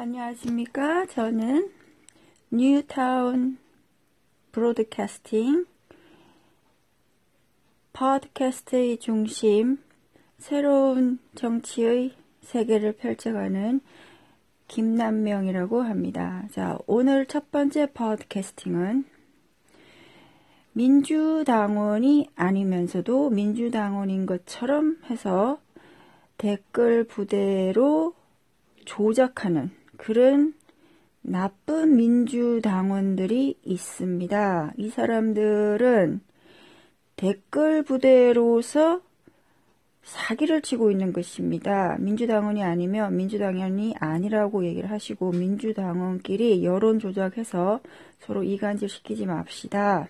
안녕하십니까. 저는 뉴타운 브로드캐스팅 팟캐스트의 중심 새로운 정치의 세계를 펼쳐가는 김남명이라고 합니다. 자, 오늘 첫 번째 팟캐스팅은 민주당원이 아니면서도 민주당원인 것처럼 해서 댓글 부대로 조작하는 그런 나쁜 민주당원들이 있습니다. 이 사람들은 댓글 부대로서 사기를 치고 있는 것입니다. 민주당원이 아니면 민주당원이 아니라고 얘기를 하시고 민주당원끼리 여론 조작해서 서로 이간질 시키지 맙시다.